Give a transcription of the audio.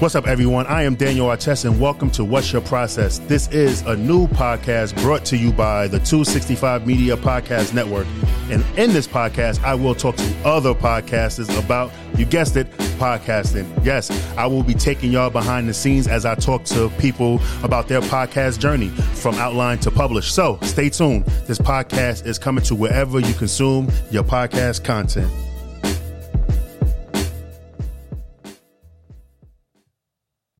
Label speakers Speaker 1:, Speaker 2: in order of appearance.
Speaker 1: What's up, everyone? I am Daniel Artest, and welcome to What's Your Process. This is a new podcast brought to you by the 265 Media Podcast Network. And in this podcast, I will talk to other podcasters about, you guessed it, podcasting. Yes, I will be taking y'all behind the scenes as I talk to people about their podcast journey from outline to publish. So stay tuned. This podcast is coming to wherever you consume your podcast content.